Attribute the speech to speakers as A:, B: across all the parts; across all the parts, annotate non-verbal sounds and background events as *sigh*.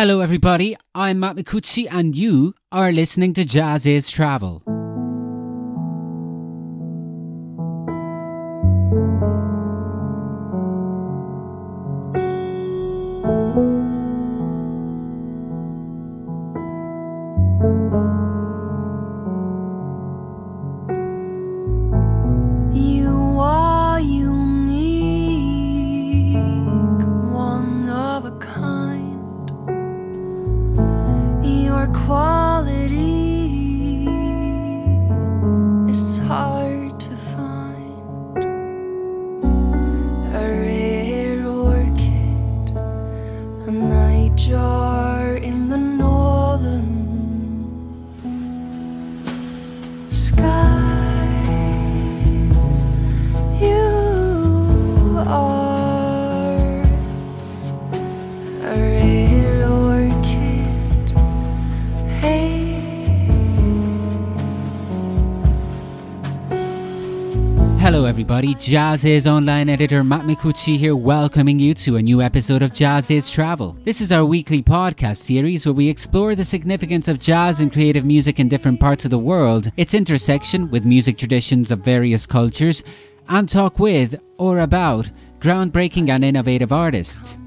A: Hello, everybody. I'm Matt Micucci, and you are listening to Jazziz Travel. Everybody. Jazziz online editor Matt Micucci here, welcoming you to a new episode of Jazziz Travel. This is our weekly podcast series where we explore the significance of jazz and creative music in different parts of the world, its intersection with music traditions of various cultures, and talk with or about groundbreaking and innovative artists.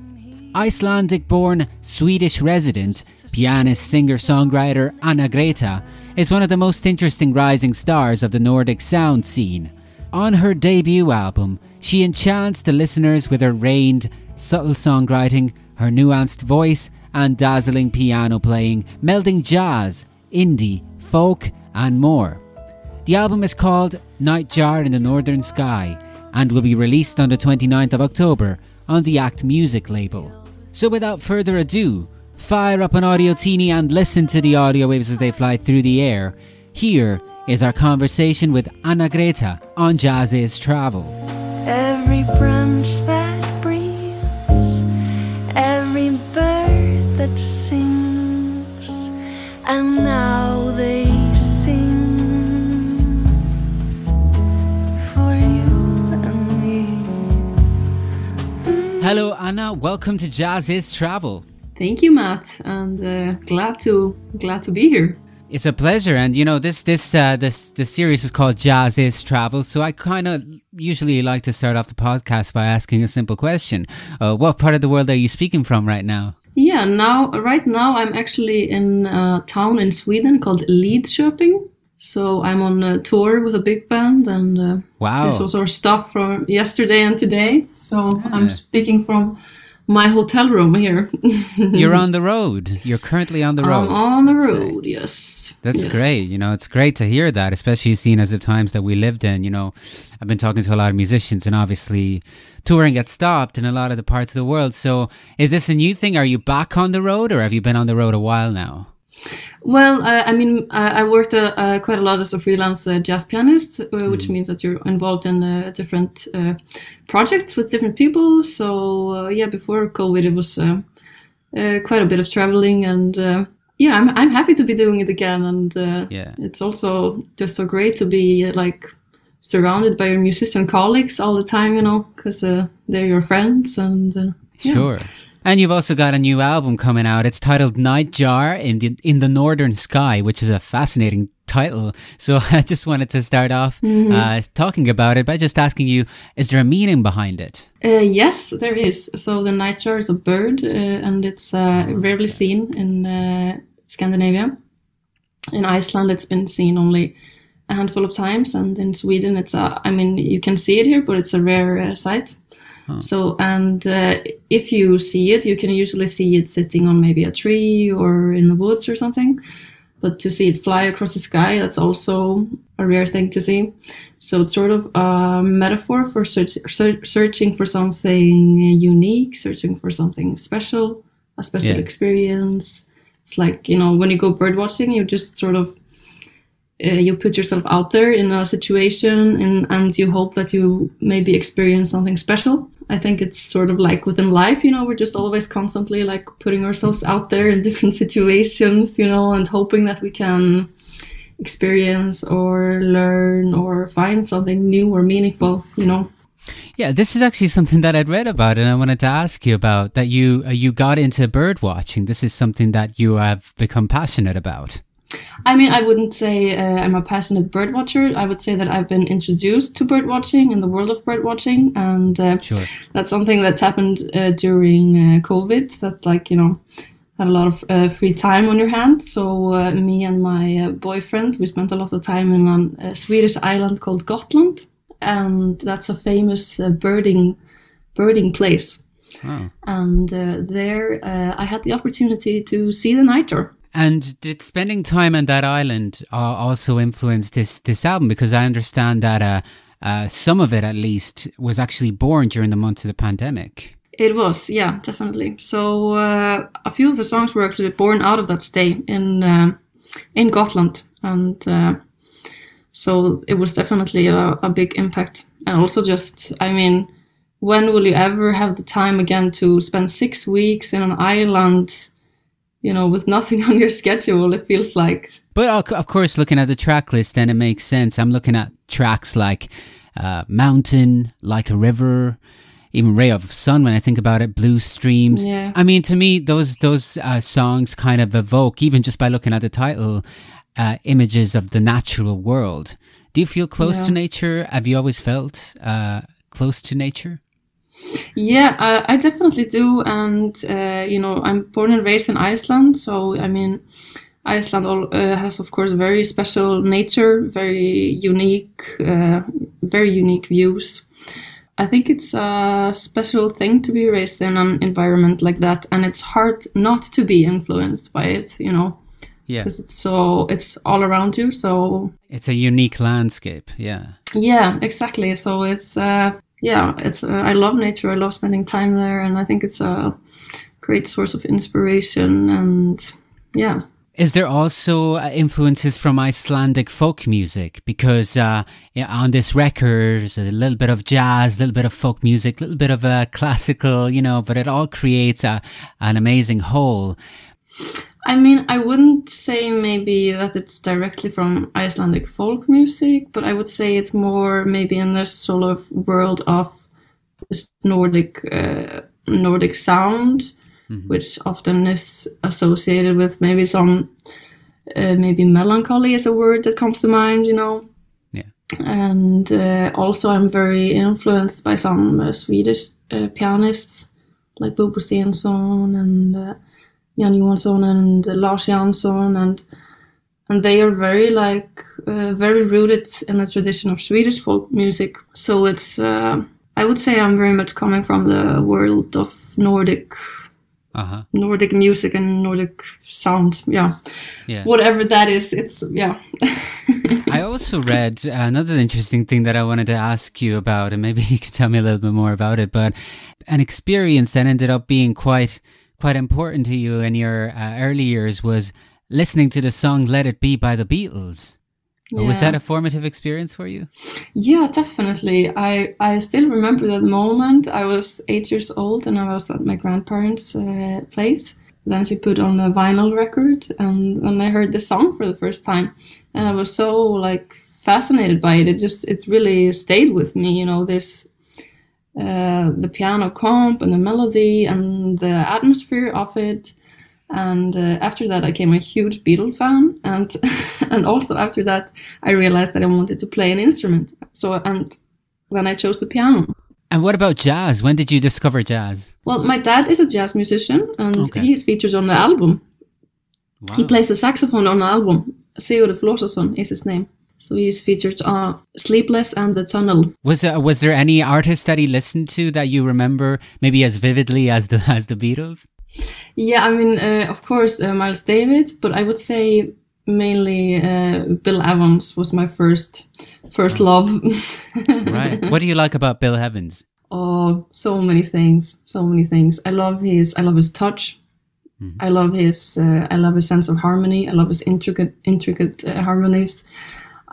A: Icelandic born, Swedish resident, pianist, singer songwriter Anna Greta is one of the most interesting rising stars of the Nordic sound scene. On her debut album, she enchants the listeners with her reined, subtle songwriting, her nuanced voice, and dazzling piano playing, melding jazz, indie, folk, and more. The album is called Nightjar in the Northern Sky and will be released on the 29th of October on the Act Music label. So without further ado, fire up an audio teeny and listen to the audio waves as they fly through the air. Here is our conversation with Anna Greta on Jazziz Travel.
B: Every branch that breathes, every bird that sings, and now they sing for you and me.
A: Hello Anna, welcome to Jazziz Travel.
C: Thank you, Matt, and uh, glad to glad to be here.
A: It's a pleasure, and you know this this uh, this this series is called Jazziz Travel. So I kind of usually like to start off the podcast by asking a simple question: uh, What part of the world are you speaking from right now?
C: Yeah, now right now I'm actually in a town in Sweden called Lidköping. So I'm on a tour with a big band, and uh,
A: Wow.
C: this was our stop from yesterday and today. So
A: Yeah.
C: I'm speaking from my hotel room here. *laughs*
A: You're on the road. You're currently on the road.
C: I'm on the
A: Let's say.
C: road. Yes,
A: That's
C: Yes.
A: great. You know, it's great to hear that, especially seeing as the times that we lived in. You know, I've been talking to a lot of musicians, and obviously, touring gets stopped in a lot of the parts of the world. So, is this a new thing? Are you back on the road, or have you been on the road a while now?
C: Well, uh, I mean, I, I worked uh, uh, quite a lot as a freelance uh, jazz pianist, uh,
A: Mm.
C: which means that you're involved in uh, different uh, projects with different people. So, uh, yeah, before COVID, it was quite a bit of traveling, and yeah, I'm I'm happy to be doing it again. And uh,
A: Yeah.
C: it's also just so great to be uh, like surrounded by your musician colleagues all the time, you know, because uh, they're your friends, and uh, yeah.
A: Sure. And you've also got a new album coming out. It's titled Nightjar in the in the Northern Sky, which is a fascinating title. So *laughs* I just wanted to start off uh, talking about it by just asking you: Is there a meaning behind it?
C: Uh, yes, there is. So the nightjar is a bird, uh, and it's uh, rarely seen in uh, Scandinavia. In Iceland, it's been seen only a handful of times, and in Sweden, it's a. I mean, you can see it here, but it's a rare uh, So, and uh, if you see it, you can usually see it sitting on maybe a tree or in the woods or something. But to see it fly across the sky, that's also a rare thing to see. So it's sort of a metaphor for search, ser- searching for something unique, searching for something special, a special
A: Yeah.
C: experience. It's like you know when you go bird watching, you just sort of uh, you put yourself out there in a situation and, and you hope that you maybe experience something special. I think it's sort of like within life, you know, we're just always constantly like putting ourselves out there in *laughs* different situations, you know, and hoping that we can experience or learn or find something new or meaningful, you know.
A: Yeah, this is actually something that I'd read about, and I wanted to ask you about that. You uh, you got into bird watching. This is something that you have become passionate about.
C: I mean, I wouldn't say uh, I'm a passionate bird watcher. I would say that I've been introduced to bird watching and the world of bird watching, and uh,
A: Sure.
C: that's something that's happened uh, during uh, COVID. That like you know had a lot of uh, free time on your hand. So uh, me and my uh, boyfriend we spent a lot of time in a Swedish island called Gotland, and that's a famous uh, birding birding place.
A: Oh.
C: And uh, there, uh, I had the opportunity to see the nightjar.
A: And did spending time on that island uh, also influence this this album? Because I understand that uh, uh, some of it, at least, was actually born during the months of the pandemic.
C: It was, yeah, definitely. So uh, a few of the songs were actually born out of that stay in uh, in Gotland, and uh, so it was definitely a, a big impact. And also, just I mean, when will you ever have the time again to spend six weeks in an island? You know, with nothing *laughs* on your schedule, it feels like
A: But of course, looking at the track list, then it makes sense. I'm looking at tracks like uh, Mountain, Like a River, even Ray of Sun. When I think about it, Blue Streams.
C: Yeah.
A: I mean, to me, those those uh, songs kind of evoke, even just by looking at the title, uh, images of the natural world. Do you feel close
C: Yeah.
A: to nature? Have you always felt uh, close to nature?
C: Yeah, uh, I definitely do. And, uh, you know, I'm born and raised in Iceland. So, I mean, Iceland all, uh, has, of course, very special nature, very unique, uh, very unique views. I think it's a special thing to be raised in an environment like that. And it's hard not to be influenced by it, you know,
A: Yeah,
C: because it's so, it's all around you. So,
A: it's a unique landscape. Yeah.
C: yeah, exactly. So it's uh, yeah, it's uh, I love nature. I love spending time there, and I think it's a great source of inspiration. And yeah,
A: Is there also uh, influences from Icelandic folk music? Because uh, yeah, on this record, there's a little bit of jazz, a little bit of folk music, a little bit of uh, classical, you know, but it all creates a, an amazing whole.
C: I mean, I wouldn't say maybe that it's directly from Icelandic folk music, but I would say it's more maybe in the sort of world of Nordic uh, Nordic sound, which often is associated with maybe some uh, maybe melancholy is a word that comes to mind, you know.
A: Yeah.
C: And uh, also, I'm very influenced by some uh, Swedish uh, pianists like Bobo Stensson and uh, Jan Johansson and Lars Jansson, and and they are very like uh, very rooted in the tradition of Swedish folk music. So it's uh, I would say I'm very much coming from the world of Nordic
A: Uh huh.
C: Nordic music and Nordic sound. Yeah,
A: Yeah.
C: whatever that is, it's yeah. *laughs*
A: I also read another interesting thing that I wanted to ask you about, and maybe *laughs* you could tell me a little bit more about it. But an experience that ended up being quite quite important to you in your uh, early years was listening to the song "Let It Be" by the Beatles. Was that a formative experience for you?
C: Yeah, definitely. I, I still remember that moment. I was eight years old and I was at my grandparents' uh, place. Then she put on a vinyl record and, and I heard the song for the first time. And I was so like fascinated by it. It just, it really stayed with me, you know, this, uh, the piano comp and the melody and the atmosphere of it. And uh, after that, I became a huge Beatle fan, and *laughs* and also after that, I realized that I wanted to play an instrument. So and then I chose the piano.
A: And what about jazz? When did you discover jazz?
C: Well, my dad is a jazz musician, and
A: Okay.
C: he is featured on the album.
A: Wow.
C: He plays the saxophone on the album. Sigurður Flosason is his name. So he is featured on Sleepless and The Tunnel.
A: Was there, was there any artist that he listened to that you remember maybe as vividly as the as the Beatles?
C: Yeah, I mean, uh, of course, uh, Miles Davis, but I would say mainly uh, Bill Evans was my first first love. *laughs*
A: Right. what do you like about Bill Evans?
C: oh, so many things, so many things. I love his, I love his touch. I love his, uh, I love his sense of harmony. I love his intricate, intricate uh, harmonies.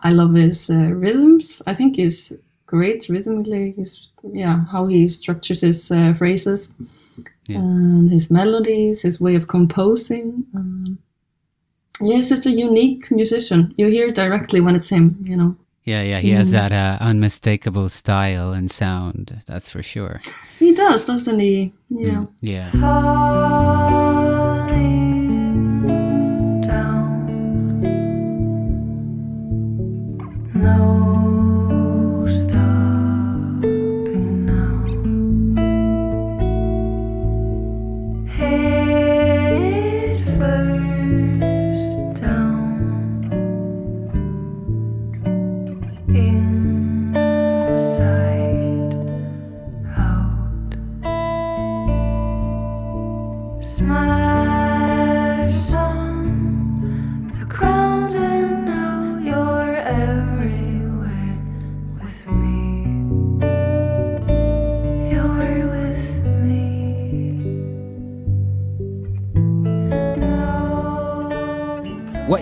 C: I love his uh, rhythms. I think he's great rhythmically. He's yeah, how he structures his uh, phrases
A: Yeah.
C: and his melodies, his way of composing. Um, yeah, he's just a unique musician. You hear it directly when it's him. You know.
A: Yeah, yeah, he has that uh, unmistakable style and sound. That's for sure.
C: He does, doesn't he? Yeah.
A: Yeah.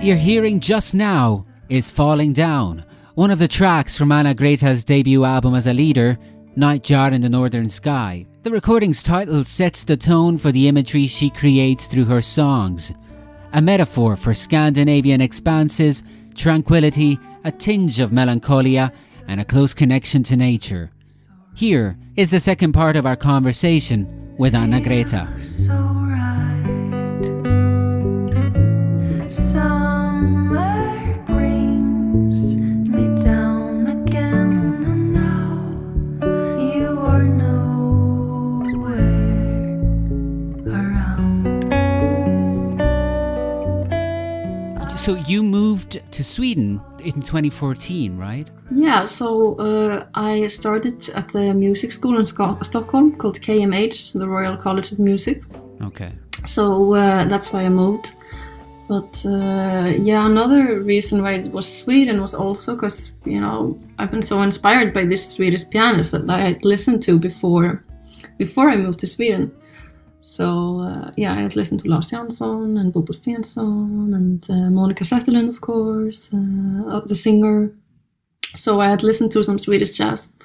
A: You're hearing just now is Falling Down, one of the tracks from Anna Greta's debut album as a leader, Nightjar in the Northern Sky. The recording's title sets the tone for the imagery she creates through her songs. A metaphor for Scandinavian expanses, tranquility, a tinge of melancholia, and a close connection to nature. Here is the second part of our conversation with Anna Greta.
B: So you
A: moved to Sweden in 2014, right?
C: Yeah, so uh, I started at the music school in Sco- Stockholm called KMH, the Royal College of Music.
A: Okay.
C: So uh, that's why I moved. But uh, yeah, another reason why it was Sweden was also because you know I've been so inspired by this Swedish pianist that I had listened to before before I moved to Sweden. So uh, yeah, I had listened to Lars Jansson and Bobo Stensson and uh, Monica Zetterlund, of course, uh, the singer. So I had listened to some Swedish jazz.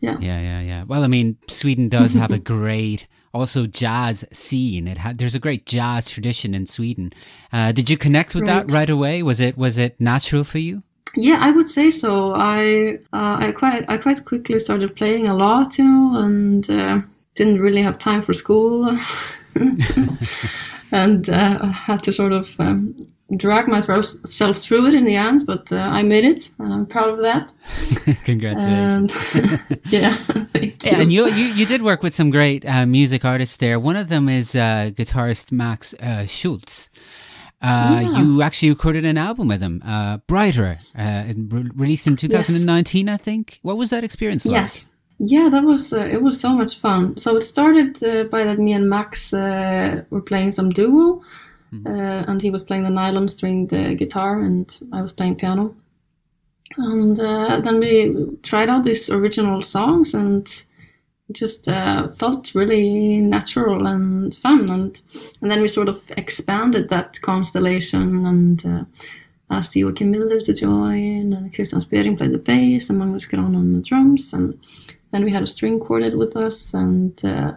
C: Yeah.
A: Yeah, yeah, yeah. Well, I mean, Sweden does have a *laughs* great also jazz scene. It had there's a great jazz tradition in Sweden. Uh, did you connect with that
C: Right.
A: right away? Was it was it natural for you?
C: Yeah, I would say so. I uh, I quite I quite quickly started playing a lot, you know, and uh, didn't really have time for school, *laughs* and uh, I had to sort of um, drag myself through it in the end. But uh, I made it, and I'm proud of that. *laughs*
A: Congratulations.
C: And *laughs* yeah, thank you.
A: Yeah, and you, you you did work with some great uh, music artists there. One of them is uh, guitarist Max uh, Schultz. Uh,
C: Yeah.
A: You actually recorded an album with him, uh, Brighter, uh, in- re- released in 2019, I think. What was that experience like?
C: Yes. Yeah, that was uh, it was so much fun. So it started uh, by that me and Max uh, were playing some duo, uh, and he was playing the nylon stringed uh, guitar, and I was playing piano. And uh, then we tried out these original songs, and it just uh, felt really natural and fun. And and then we sort of expanded that constellation and. Uh, asked Joachim Milder to join, and Christian Spering played the bass, and Magnus Gran on the drums, and then we had a string quartet with us, and uh,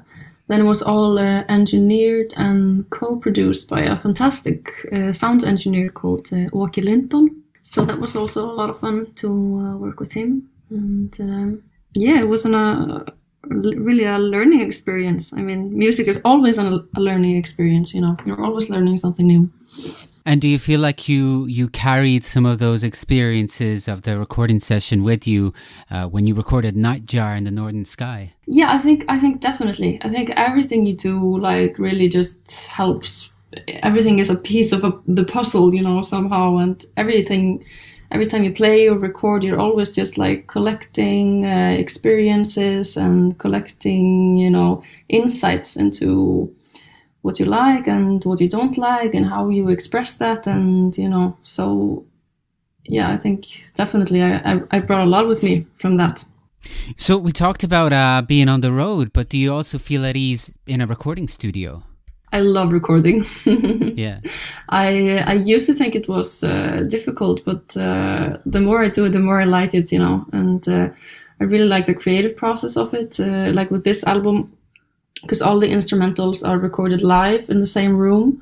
C: then it was all uh, engineered and co-produced by a fantastic uh, sound engineer called uh, Åke Linton. So that was also a lot of fun to uh, work with him, and um, yeah, it was an, uh, really a learning experience. I mean, music is always an, a learning experience. You know, you're always learning something new.
A: And do you feel like you you carried some of those experiences of the recording session with you uh, when you recorded Nightjar in the Northern Sky?
C: Yeah, I think I think definitely. I think everything you do like really just helps. Everything is a piece of a, the puzzle, you know, somehow, and everything. Every time you play or record, you're always just like collecting uh, experiences and collecting, you know, insights into what you like and what you don't like and how you express that, and you know, so yeah, I think definitely I, I, I brought a lot with me from that.
A: So we talked about uh, being on the road, but do you also feel at ease in a recording studio?
C: I love recording. *laughs*
A: Yeah.
C: I I used to think it was uh, difficult, but uh, the more I do it, the more I like it, you know. And uh, I really like the creative process of it. Uh, like with this album, because all the instrumentals are recorded live in the same room.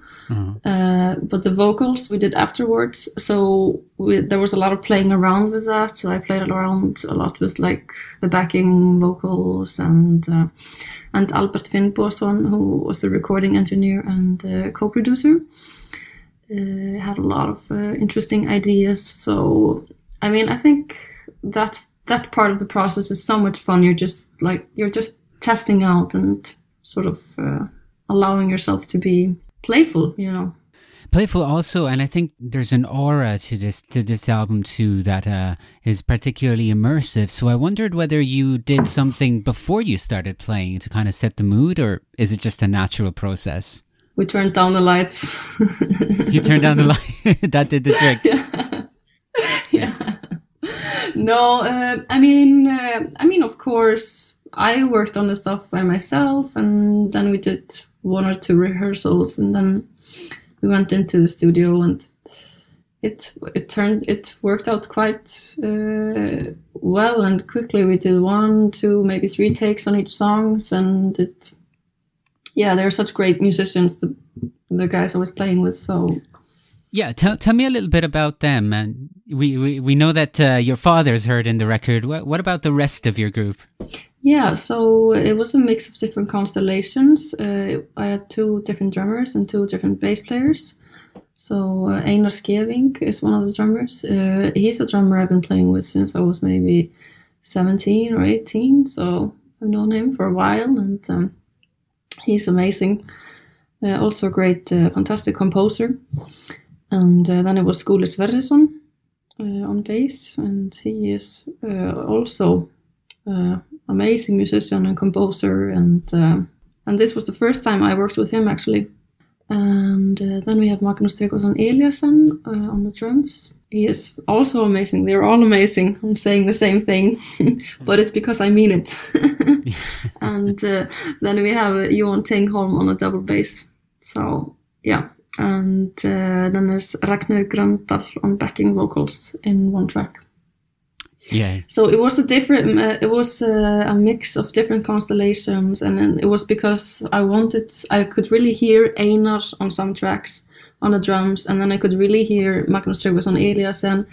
C: Uh, but the vocals we did afterwards. So we, there was a lot of playing around with that. So I played around a lot with like the backing vocals and uh, and Albert Finnbogason, who was the recording engineer and uh, co-producer, uh, had a lot of uh, interesting ideas. So I mean, I think that that part of the process is so much fun. You're just like you're just testing out and sort of uh, allowing yourself to be playful, you know.
A: Playful also, and I think there's an aura to this to this album too that uh, is particularly immersive. So I wondered whether you did something before you started playing to kind of set the mood, or is it just a natural process?
C: We turned down the lights. *laughs*
A: You turned down the light. *laughs* that did the trick. *laughs*
C: yeah. No, uh, I mean, uh, I mean, of course, I worked on the stuff by myself, and then we did one or two rehearsals, and then we went into the studio, and it it turned it worked out quite uh, well and quickly. We did one, two, maybe three takes on each songs, and it yeah, they're such great musicians. The the guys I was playing with, so
A: Yeah, tell tell me a little bit about them. And we we, we know that uh, your father's heard in the record. What what about the rest of your group?
C: Yeah, so it was a mix of different constellations. Uh, I had two different drummers and two different bass players. So uh, Einar is one of the drummers. Uh, he's a drummer I've been playing with since I was maybe 17 or 18. So I've known him for a while and um, he's amazing. Uh, also a great, uh, fantastic composer. And uh, then it was Skúli Sverrisson uh, on bass and he is uh, also uh, amazing musician and composer, and and this was the first time I worked with him actually. And uh, then we have Magnus Trygvason Eliassen uh, on the drums. He is also amazing. They're all amazing. I'm saying the same thing, *laughs* but it's because I mean it. *laughs* *laughs* and uh, then we have uh, Johan Tengholm on a double bass. So yeah, and uh, then there's Ragnar Gröndal on backing vocals in one track.
A: Yeah,
C: So it was a different, uh, it was uh, a mix of different constellations, and then it was because I wanted, I could really hear Einar on some tracks on the drums, and then I could really hear Magnus Trygvason Eliassen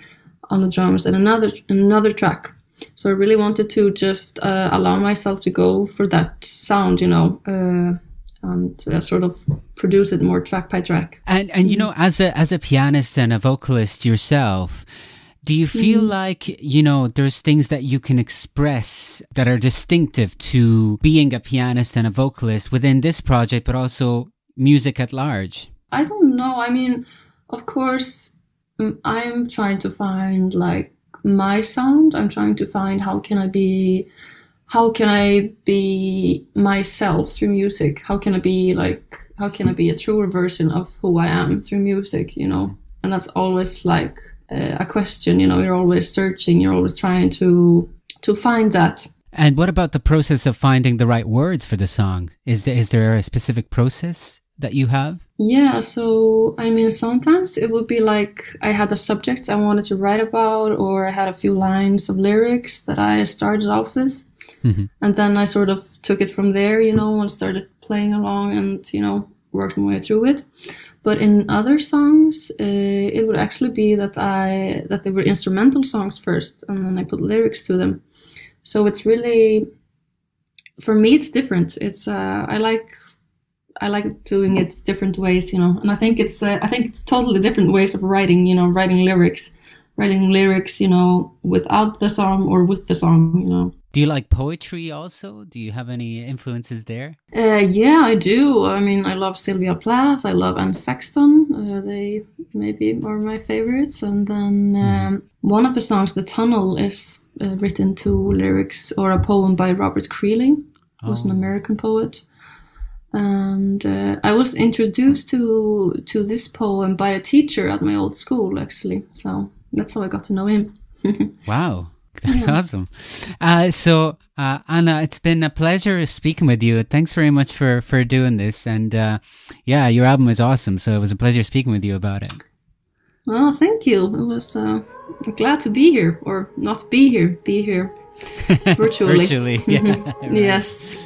C: on the drums and another another track. So I really wanted to just uh, allow myself to go for that sound, you know, uh, and uh, sort of produce it more track by track.
A: and and you know, as a as a pianist and a vocalist yourself. Do you feel like, you know, there's things that you can express that are distinctive to being a pianist and a vocalist within this project, but also music at large?
C: I don't know. I mean, of course, mm, I'm trying to find like my sound. I'm trying to find how can I be, how can I be myself through music? How can I be like, how can I be a truer version of who I am through music? You know, and that's always like uh, a question. You know, you're always searching. You're always trying to to find that.
A: And what about the process of finding the right words for the song? Is there, is there a specific process that you have?
C: Yeah, so I mean, sometimes it would be like I had a subject I wanted to write about, or I had a few lines of lyrics that I started off with. And then I sort of took it from there, you know, and started playing along and, you know, worked my way through it. But in other songs, uh, it would actually be that I that they were instrumental songs first, and then I put lyrics to them. So it's really, for me, it's different. It's uh, I like I like doing it different ways, you know. And I think it's uh, I think it's totally different ways of writing, you know, writing lyrics, writing lyrics, you know, without the song or with the song, you know.
A: Do you like poetry also? Do you have any influences there?
C: Uh, yeah, I do. I mean, I love Sylvia Plath. I love Anne Sexton. Uh, they maybe are my favorites. And then um, one of the songs, "The Tunnel," is uh, written to lyrics or a poem by Robert Creeley, who's an American poet. And uh, I was introduced to to this poem by a teacher at my old school, actually. So that's how I got to know him. *laughs*
A: Wow, *laughs* that's awesome. Uh, so, uh, Anna, it's been a pleasure speaking with you. Thanks very much for for doing this. And uh, yeah, your album is awesome. So it was a pleasure speaking with you about it.
C: Oh, thank you. It was uh, glad to be here, or not be here, be here *laughs* virtually.
A: Virtually, yeah. *laughs*
C: Yes.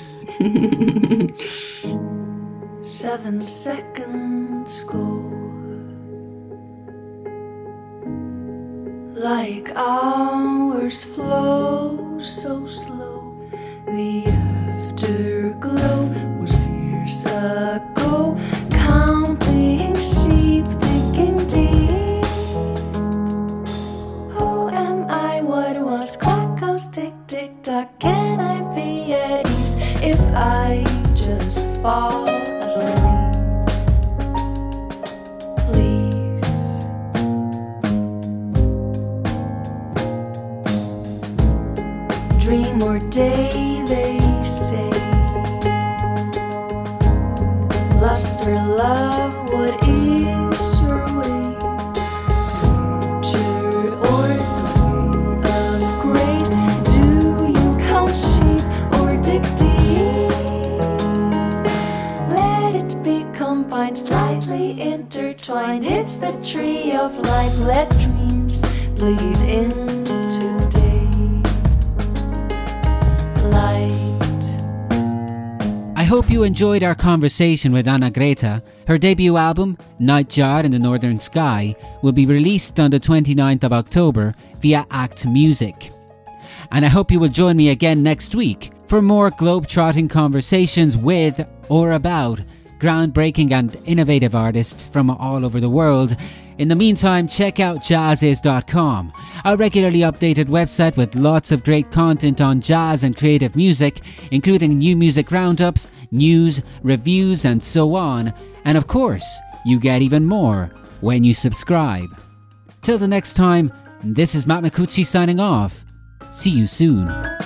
B: Seven seconds go like hours flow so slow. The afterglow was years ago. Counting sheep, digging deep. Who am I? What was clock goes tick tick tock? Can I be at ease if I just fall It's the tree of life. Let dreams bleed into day. Light.
A: I hope you enjoyed our conversation with Anna Greta. Her debut album, Nightjar in the Northern Sky, will be released on the 29th of October via Act Music. And I hope you will join me again next week for more globe-trotting conversations with or about groundbreaking and innovative artists from all over the world. In the meantime, check out jazziz.com, our regularly updated website with lots of great content on jazz and creative music, including new music roundups, news, reviews, and so on. And of course, you get even more when you subscribe. Till the next time, this is Matt Micucci signing off. See you soon.